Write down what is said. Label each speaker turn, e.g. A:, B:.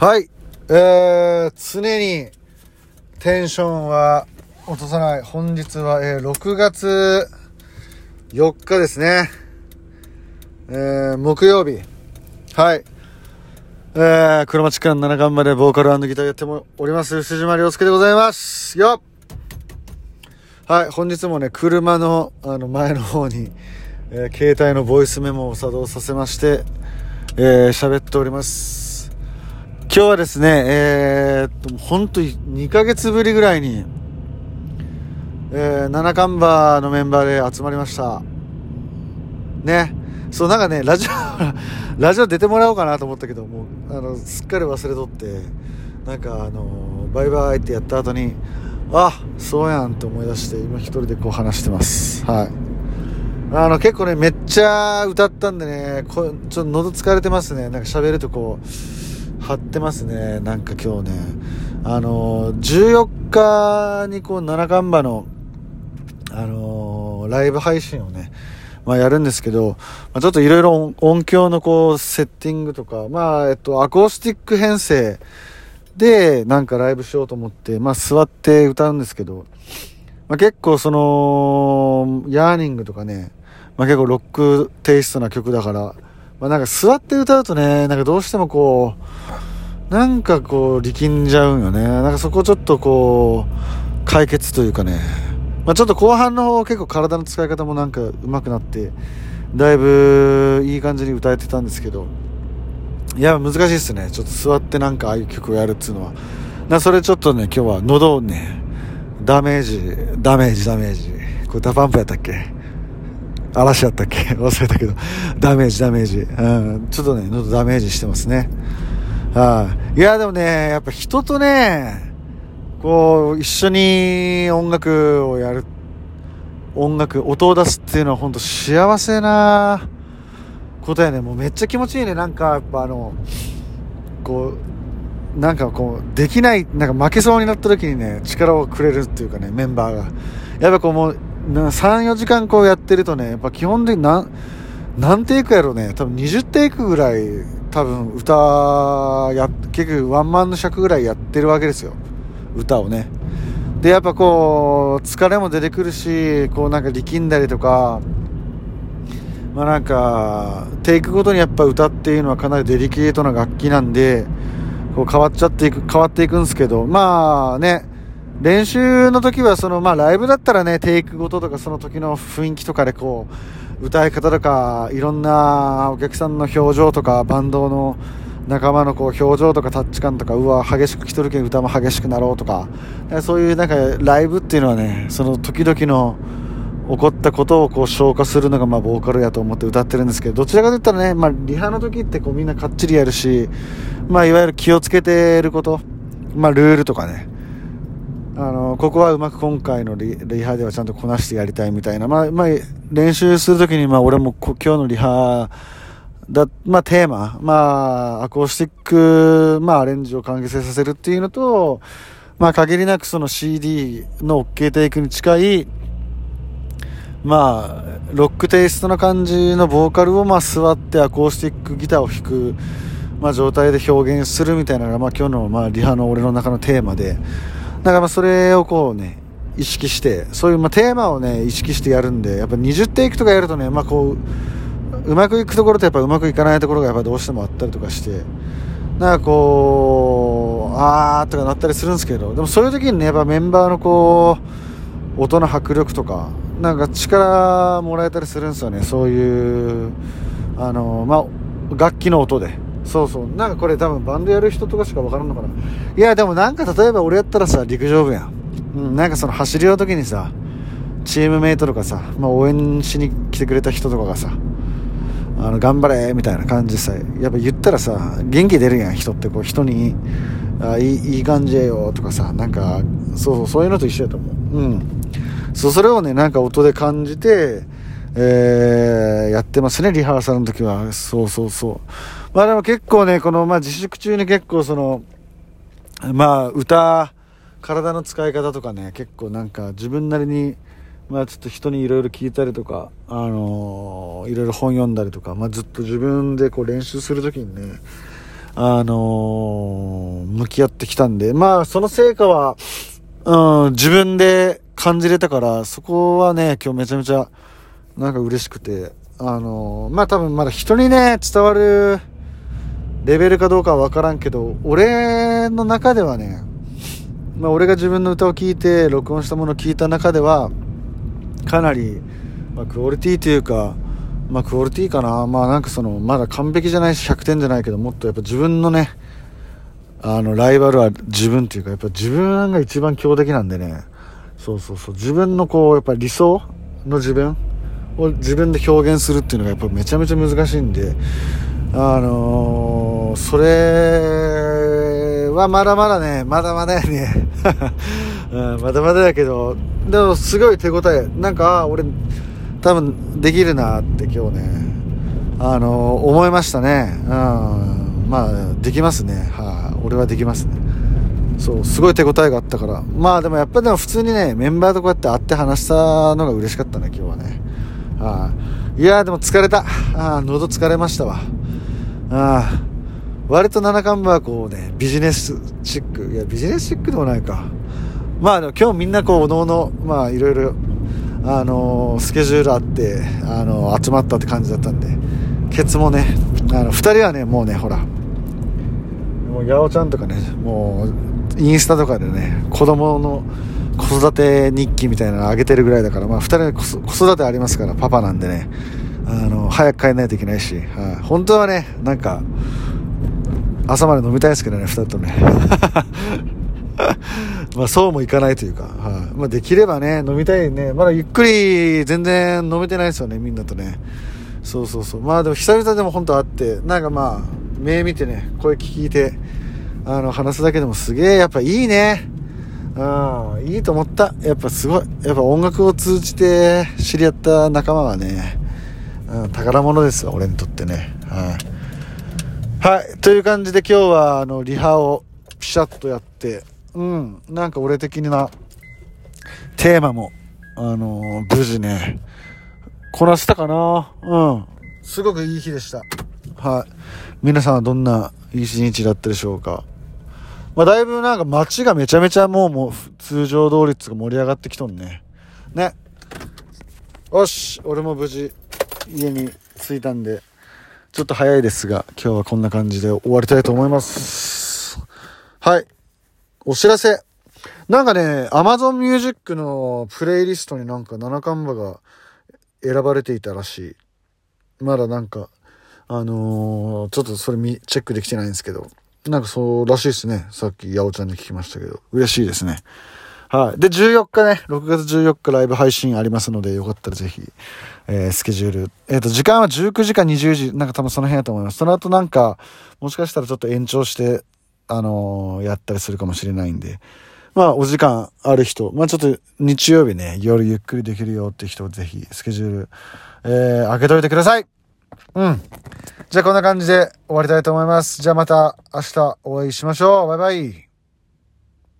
A: はい。えー、常にテンションは落とさない。本日は、えー、6月4日ですね。えー、木曜日。はい。えー、黒町間7巻までボーカルギターやってもおります、牛島良介でございます。よっはい、本日もね、車の、あの、前の方に、えー携帯のボイスメモを作動させまして、えー喋っております。今日はですね、えーっと、本当に2ヶ月ぶりぐらいに、えー、七カンバーのメンバーで集まりました。ね。そう、なんかね、ラジオ、ラジオ出てもらおうかなと思ったけど、もう、あの、すっかり忘れとって、なんか、あの、バイバイってやった後に、あ、そうやんって思い出して、今一人でこう話してます。はい。あの、結構ね、めっちゃ歌ったんでね、こちょっと喉疲れてますね。なんか喋るとこう、張ってますね。なんか今日ね。あの、14日にこう、七カンバの、あのライブ配信をね、まあやるんですけど、まあ、ちょっといろいろ音音響のこう、セッティングとか、まあ、えっと、アコースティック編成で、なんかライブしようと思って、まあ座って歌うんですけど、まあ結構その、ヤーニングとかね、まあ結構ロックテイストな曲だから、まあなんか座って歌うとね、なんかどうしてもこう、なんかこう力んじゃうんよね。なんかそこちょっとこう、解決というかね、まあちょっと後半の方結構体の使い方もなんか上手くなって、だいぶいい感じに歌えてたんですけど、いや、難しいっすね。ちょっと座ってなんかああいう曲をやるっていうのは。な、それちょっとね、今日は喉をね、ダメージ、ダメージ、ダメージ。これ DA PUMP やったっけ？嵐やったっけ？忘れたけど。ダメージ、ダメージ。うん。ちょっとね、喉ダメージしてますね。はい。いや、でもね、やっぱ人とね、こう、一緒に音楽をやる、音楽、音を出すっていうのは本当幸せなことやね。もうめっちゃ気持ちいいね。なんか、やっぱあの、こう、なんかこう、できない、なんか負けそうになった時にね、力をくれるっていうかね、メンバーが。やっぱこうもう、な3、4時間こうやってるとね、やっぱ基本的に何、何テイクやろうね。多分20テイクぐらい、多分歌、や、結局ワンマンの尺ぐらいやってるわけですよ。歌をね。で、やっぱこう、疲れも出てくるし、こうなんか力んだりとか、まあなんか、テイクごとにやっぱ歌っていうのはかなりデリケートな楽器なんで、こう変わっちゃっていく、変わっていくんですけど、まあね、練習の時はその、まあライブだったらね、テイクごととかその時の雰囲気とかでこう、歌い方とか、いろんなお客さんの表情とか、バンドの仲間のこう表情とかタッチ感とか、うわ、激しく来とるけん歌も激しくなろうとか、そういうなんかライブっていうのはね、その時々の起こったことをこう消化するのがまあボーカルやと思って歌ってるんですけど、どちらかといったらね、まあリハの時ってこうみんなかっちりやるし、まあいわゆる気をつけてること、まあルールとかね、あの、ここはうまく今回のリハではちゃんとこなしてやりたいみたいな、まあ、まあ、練習するときに、まあ、俺も今日のリハだ、まあ、テーマ、まあ、アコースティック、まあ、アレンジを完結させるっていうのと、まあ、限りなくその CD の OK テイクに近い、まあ、ロックテイストな感じのボーカルを、まあ、座ってアコースティックギターを弾く、まあ、状態で表現するみたいなのが、まあ、今日の、まあ、リハの俺の中のテーマで、だからまあそれをこうね、意識して、そういうまあテーマをね、意識してやるんで、やっぱ20テイクとかやるとね、まあこう、うまくいくところとやっぱうまくいかないところがやっぱどうしてもあったりとかして、なんかこう、あーとかなったりするんですけど、でもそういう時にね、やっぱメンバーのこう、音の迫力とか、なんか力もらえたりするんですよね、そういう、あの、まあ、楽器の音で。そうそう。なんかこれ多分バンドやる人とかしかわからんのかな。いや、でもなんか例えば俺やったらさ、陸上部やん。うん、なんかその走りの時にさ、チームメイトとかさ、まあ応援しに来てくれた人とかがさ、あの、頑張れみたいな感じでさ、やっぱ言ったらさ、元気出るやん、人ってこう、人に、あいいいい感じやよとかさ、なんか、そうそう、そういうのと一緒やと思う。うん。そう、それをね、なんか音で感じて、えー、やってますね、リハーサルの時は。そうそうそう。まあでも結構ね、この、まあ自粛中に結構その、まあ歌、体の使い方とかね、結構なんか自分なりに、まあちょっと人にいろいろ聞いたりとか、あのいろいろ本読んだりとか、まあずっと自分でこう練習するときにね、あのー、向き合ってきたんで、まあ、その成果は、うん、自分で感じれたから、そこはね、今日めちゃめちゃ、なんか嬉しくて、あのー、まあ多分まだ人にね、伝わるレベルかどうかはわからんけど、俺の中ではね、まあ俺が自分の歌を聴いて、録音したものを聞いた中では、かなり、まあ、クオリティというか、まあクオリティかな。まあなんかその、まだ完璧じゃないし100点じゃないけど、もっとやっぱ自分のね、あの、ライバルは自分っていうか、やっぱ自分が一番強敵なんでね、そうそうそう、自分のこう、やっぱ理想の自分を自分で表現するっていうのがやっぱめちゃめちゃ難しいんで、あのー、それはまだまだね、まだまだやね。まだまだやけど、でもすごい手応え。なんか、俺、多分できるなって今日ね、あのー、思いましたね。うん。まあ、できますね。はい、あ、俺はできますね。そう、すごい手応えがあったから。まあでもやっぱでも普通にね、メンバーとこうやって会って話したのが嬉しかったね、今日はね。あいやでも疲れた。ああ喉疲れましたわ。ああ割と七冠はこうね、ビジネスチック。いや、ビジネスチックでもないか。まあでも今日みんなこう、おのおの、まあいろいろ、あのー、スケジュールあって、あのー、集まったって感じだったんで、ケツもね、あの、二人はね、もうね、ほら、もう、八百ちゃんとかね、もう、インスタとかでね、子供の、子育て日記みたいなの上げてるぐらいだから、まあ、二人子育てありますから、パパなんでね、あの、早く帰んないといけないし、はい、本当はね、なんか、朝まで飲みたいですけどね、二人とね。まあ、そうもいかないというか、はい、まあ、できればね、飲みたいね。まだゆっくり全然飲めてないですよね、みんなとね。そうそうそう。まあでも久々でも本当会って、なんかまあ、目見てね、声聞いて、あの、話すだけでもすげえ、やっぱいいね。うん、いいと思った。やっぱすごい。やっぱ音楽を通じて知り合った仲間はね、うん、宝物ですわ、俺にとってね。はい。はい。という感じで今日は、あの、リハをピシャッとやって、うん、なんか俺的なテーマも、あのー、無事ね、こなせたかなうん。すごくいい日でした。はい。皆さんはどんな一日だったでしょうかまあ、だいぶなんか街がめちゃめちゃもうもう通常通りっつうか盛り上がってきとんね。ね。よし、俺も無事家に着いたんで、ちょっと早いですが、今日はこんな感じで終わりたいと思います。はい。お知らせ。なんかね、Amazon Music のプレイリストになんか七冠馬が選ばれていたらしい。まだなんか、あのー、ちょっとそれチェックできてないんですけど、なんかそうらしいですね。さっき、八百ちゃんに聞きましたけど。嬉しいですね。はい。で、14日ね、6月14日ライブ配信ありますので、よかったらぜひ、えー、スケジュール。えっ、ー、と、時間は19時か20時、なんか多分その辺やと思います。その後なんか、もしかしたらちょっと延長して、あのー、やったりするかもしれないんで、まあ、お時間ある人、まあちょっと日曜日ね、夜ゆっくりできるよって人、ぜひ、スケジュール、えー、開けといてくださいうん。じゃあこんな感じで終わりたいと思います。じゃあまた明日お会いしましょう。バイバイ。